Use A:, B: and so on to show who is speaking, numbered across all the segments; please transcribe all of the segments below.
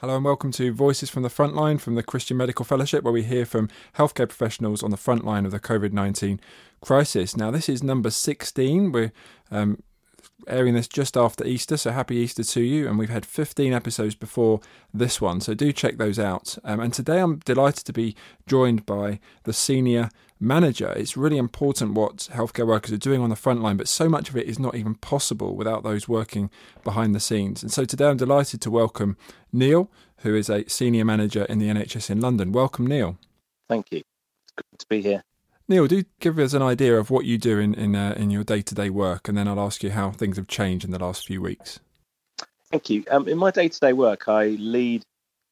A: Hello and welcome to Voices from the Frontline from the Christian Medical Fellowship, where we hear from healthcare professionals on the front line of the COVID 19 crisis. Now, this is number 16. We're um, airing this just after Easter, so happy Easter to you. And we've had 15 episodes before this one, so do check those out. Um, and today I'm delighted to be joined by the senior manager. It's really important what healthcare workers are doing on the front line, but so much of it is not even possible without those working behind the scenes. And so today I'm delighted to welcome Neil, who is a senior manager in the NHS in London. Welcome, Neil.
B: Thank you. It's good to be here.
A: Neil, do give us an idea of what you do in in, uh, in your day to day work, and then I'll ask you how things have changed in the last few weeks.
B: Thank you. Um, in my day to day work, I lead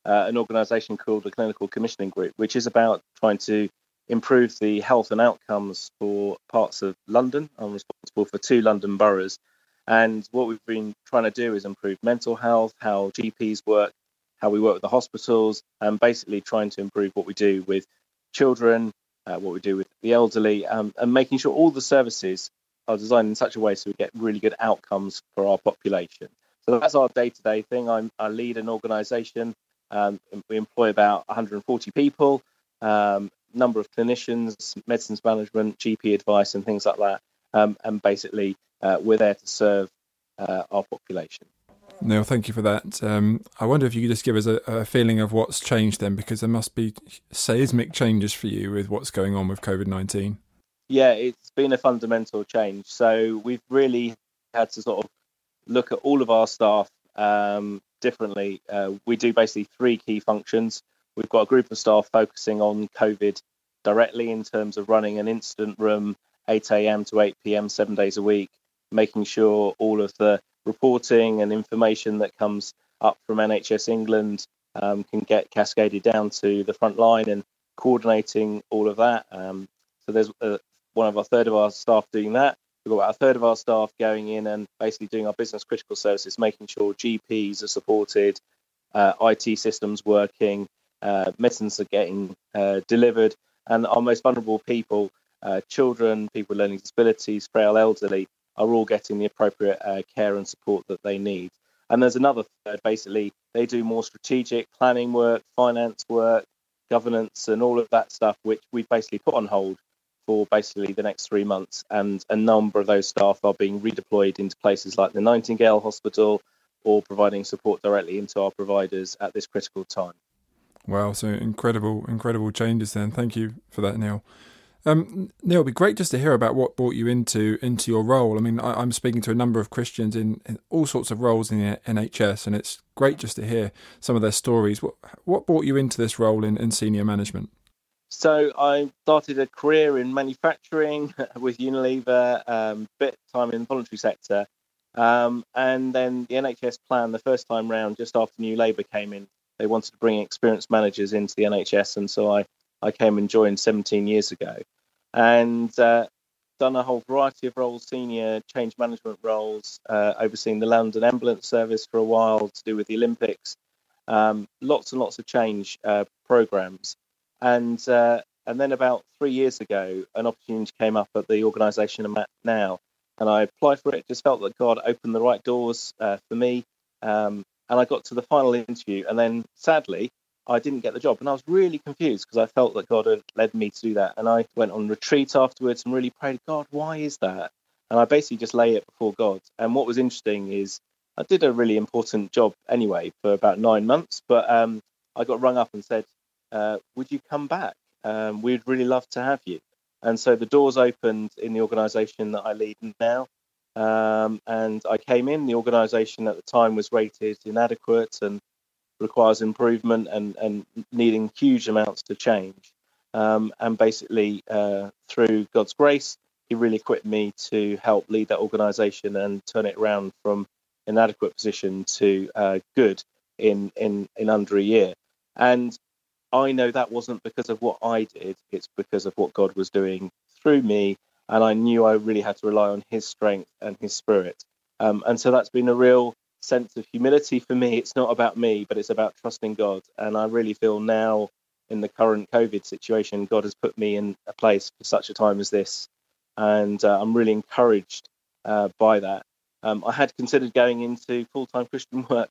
B: uh, an organisation called the Clinical Commissioning Group, which is about trying to improve the health and outcomes for parts of London. I'm responsible for two London boroughs. And what we've been trying to do is improve mental health, how GPs work, how we work with the hospitals, and basically trying to improve what we do with children, uh, what we do with the elderly, um, and making sure all the services are designed in such a way so we get really good outcomes for our population. So that's our day to day thing. I'm, I lead an organization. Um, we employ about 140 people. Um, number of clinicians, medicines management, GP advice, and things like that. Um, and basically, uh, we're there to serve uh, our population.
A: Neil, thank you for that. Um, I wonder if you could just give us a, a, feeling of what's changed then, because there must be seismic changes for you with what's going on with COVID 19.
B: Yeah, it's been a fundamental change. So we've really had to sort of look at all of our staff um, differently. Uh, we do basically three key functions. We've got a group of staff focusing on COVID directly in terms of running an incident room 8 a.m. to 8 p.m. seven days a week, making sure all of the reporting and information that comes up from NHS England um, can get cascaded down to the front line and coordinating all of that. Um, so there's uh, one of a third of our staff doing that. We've got about a third of our staff going in and basically doing our business critical services, making sure GPs are supported, uh, IT systems working, uh, medicines are getting uh, delivered, and our most vulnerable people, uh, children, people with learning disabilities, frail elderly, are all getting the appropriate uh, care and support that they need. And there's another third, basically, they do more strategic planning work, finance work, governance, and all of that stuff, which we've basically put on hold for basically the next three months. And a number of those staff are being redeployed into places like the Nightingale Hospital or providing support directly into our providers at this critical time.
A: Wow, so incredible, incredible changes then. Thank you for that, Neil. Um, Neil, it'd be great just to hear about what brought you into into your role. I mean, I, am speaking to a number of Christians in, in, all sorts of roles in the NHS, and it's great just to hear some of their stories. What what brought you into this role in, in senior management?
B: So I started a career in manufacturing with Unilever, um, bit time in the voluntary sector, um, and then the NHS plan the first time round, just after New Labour came in, they wanted to bring experienced managers into the NHS, and so I, I came and joined 17 years ago, and uh, done a whole variety of roles, senior change management roles, uh, overseeing the London Ambulance Service for a while to do with the Olympics, um, lots and lots of change uh, programs, and uh, and then about three years ago, an opportunity came up at the organisation I'm at now, and I applied for it. Just felt that God opened the right doors uh, for me. Um, and I got to the final interview, and then sadly, I didn't get the job, and I was really confused because I felt that God had led me to do that. And I went on retreat afterwards and really prayed, God, why is that? And I basically just lay it before God. And what was interesting is I did a really important job anyway for about nine months, but um, I got rung up and said, uh, "Would you come back? Um, we'd really love to have you." And so the doors opened in the organisation that I lead now, um, and I came in. The organisation at the time was rated inadequate and requires improvement and, and needing huge amounts to change. Um, and basically, uh, through God's grace, He really equipped me to help lead that organisation and turn it around from inadequate position to uh, good in, in in under a year. And I know that wasn't because of what I did; it's because of what God was doing through me and I knew I really had to rely on His strength and His Spirit. Um, and so that's been a real sense of humility for me. It's not about me, but it's about trusting God. And I really feel now, in the current COVID situation, God has put me in a place for such a time as this, and uh, I'm really encouraged uh, by that. Um, I had considered going into full-time Christian work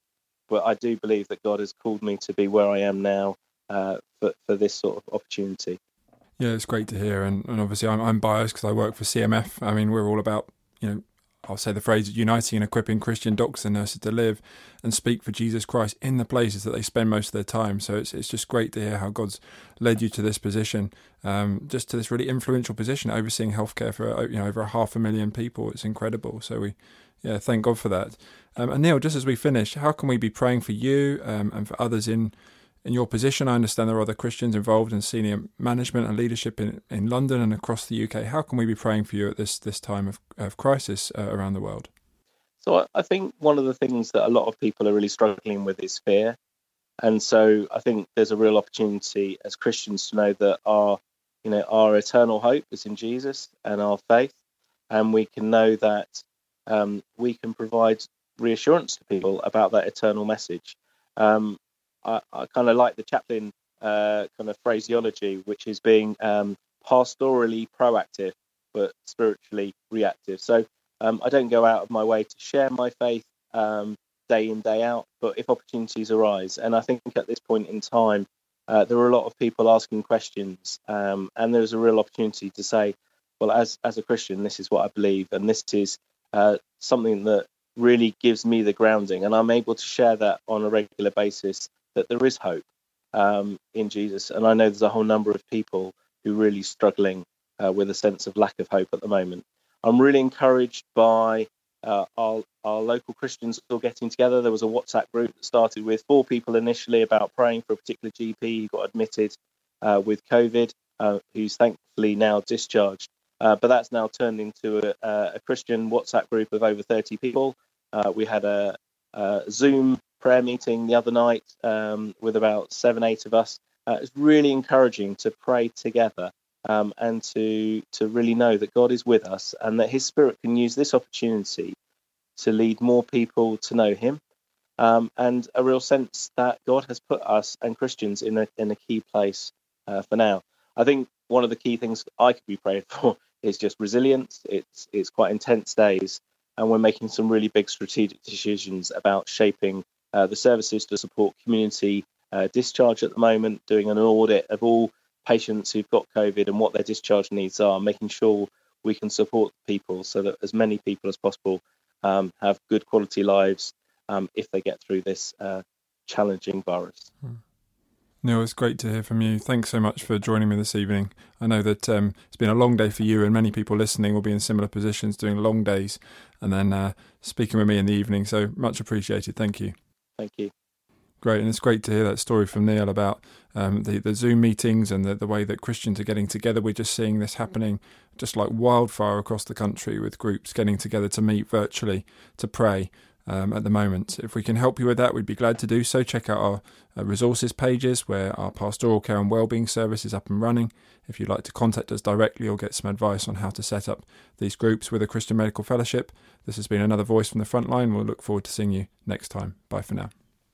B: but I do believe that God has called me to be where I am now uh, for for this sort of opportunity.
A: Yeah, it's great to hear, and, and obviously I'm, I'm biased because I work for CMF. I mean, we're all about you know I'll say the phrase uniting and equipping Christian doctors and nurses to live and speak for Jesus Christ in the places that they spend most of their time. So it's it's just great to hear how God's led you to this position, um, just to this really influential position, overseeing healthcare for you know over a half a million people. It's incredible. So we, yeah, thank God for that. Um, and Neil, just as we finish, how can we be praying for you um, and for others in in your position, I understand there are other Christians involved in senior management and leadership in, in London and across the UK. How can we be praying for you at this this time of, of crisis uh, around the world?
B: So I think one of the things that a lot of people are really struggling with is fear, and so I think there's a real opportunity as Christians to know that our you know our eternal hope is in Jesus and our faith, and we can know that um, we can provide reassurance to people about that eternal message. Um, I, I kind of like the chaplain uh, kind of phraseology, which is being um, pastorally proactive but spiritually reactive. So um, I don't go out of my way to share my faith um, day in day out, but if opportunities arise, and I think at this point in time, uh, there are a lot of people asking questions, um, and there's a real opportunity to say, well, as as a Christian, this is what I believe, and this is uh, something that really gives me the grounding, and I'm able to share that on a regular basis that there is hope um, in Jesus. And I know there's a whole number of people who are really struggling uh, with a sense of lack of hope at the moment. I'm really encouraged by uh, our, our local Christians all getting together. There was a WhatsApp group that started with four people initially about praying for a particular GP who got admitted uh, with COVID, uh, who's thankfully now discharged. Uh, but that's now turned into a, a, Christian WhatsApp group of over 30 people. Uh, we had a, a Zoom prayer meeting the other night um, with about seven, eight of us. Uh, it's really encouraging to pray together um, and to to really know that God is with us and that His Spirit can use this opportunity to lead more people to know Him, um, and a real sense that God has put us and Christians in a in a key place uh, for now. I think one of the key things I could be praying for is just resilience. It's it's quite intense days, and we're making some really big strategic decisions about shaping uh, the services to support community uh, discharge at the moment, doing an audit of all patients who've got COVID and what their discharge needs are, making sure we can support people so that as many people as possible um, have good quality lives um, if they get through this uh, challenging virus. Hmm.
A: Neil, it's great to hear from you. Thanks so much for joining me this evening. I know that um, it's been a long day for you, and many people listening will be in similar positions doing long days and then uh, speaking with me in the evening. So much appreciated. Thank you.
B: Thank you.
A: Great, and it's great to hear that story from Neil about um, the the Zoom meetings and the, the way that Christians are getting together. We're just seeing this happening just like wildfire across the country with groups getting together to meet virtually to pray um, at the moment. If we can help you with that, we'd be glad to do so. Check out our uh, resources pages where our pastoral care and wellbeing service is up and running. If you'd like to contact us directly or get some advice on how to set up these groups with a Christian Medical Fellowship, this has been another voice from the front line. We'll look forward to seeing you next time. Bye for now.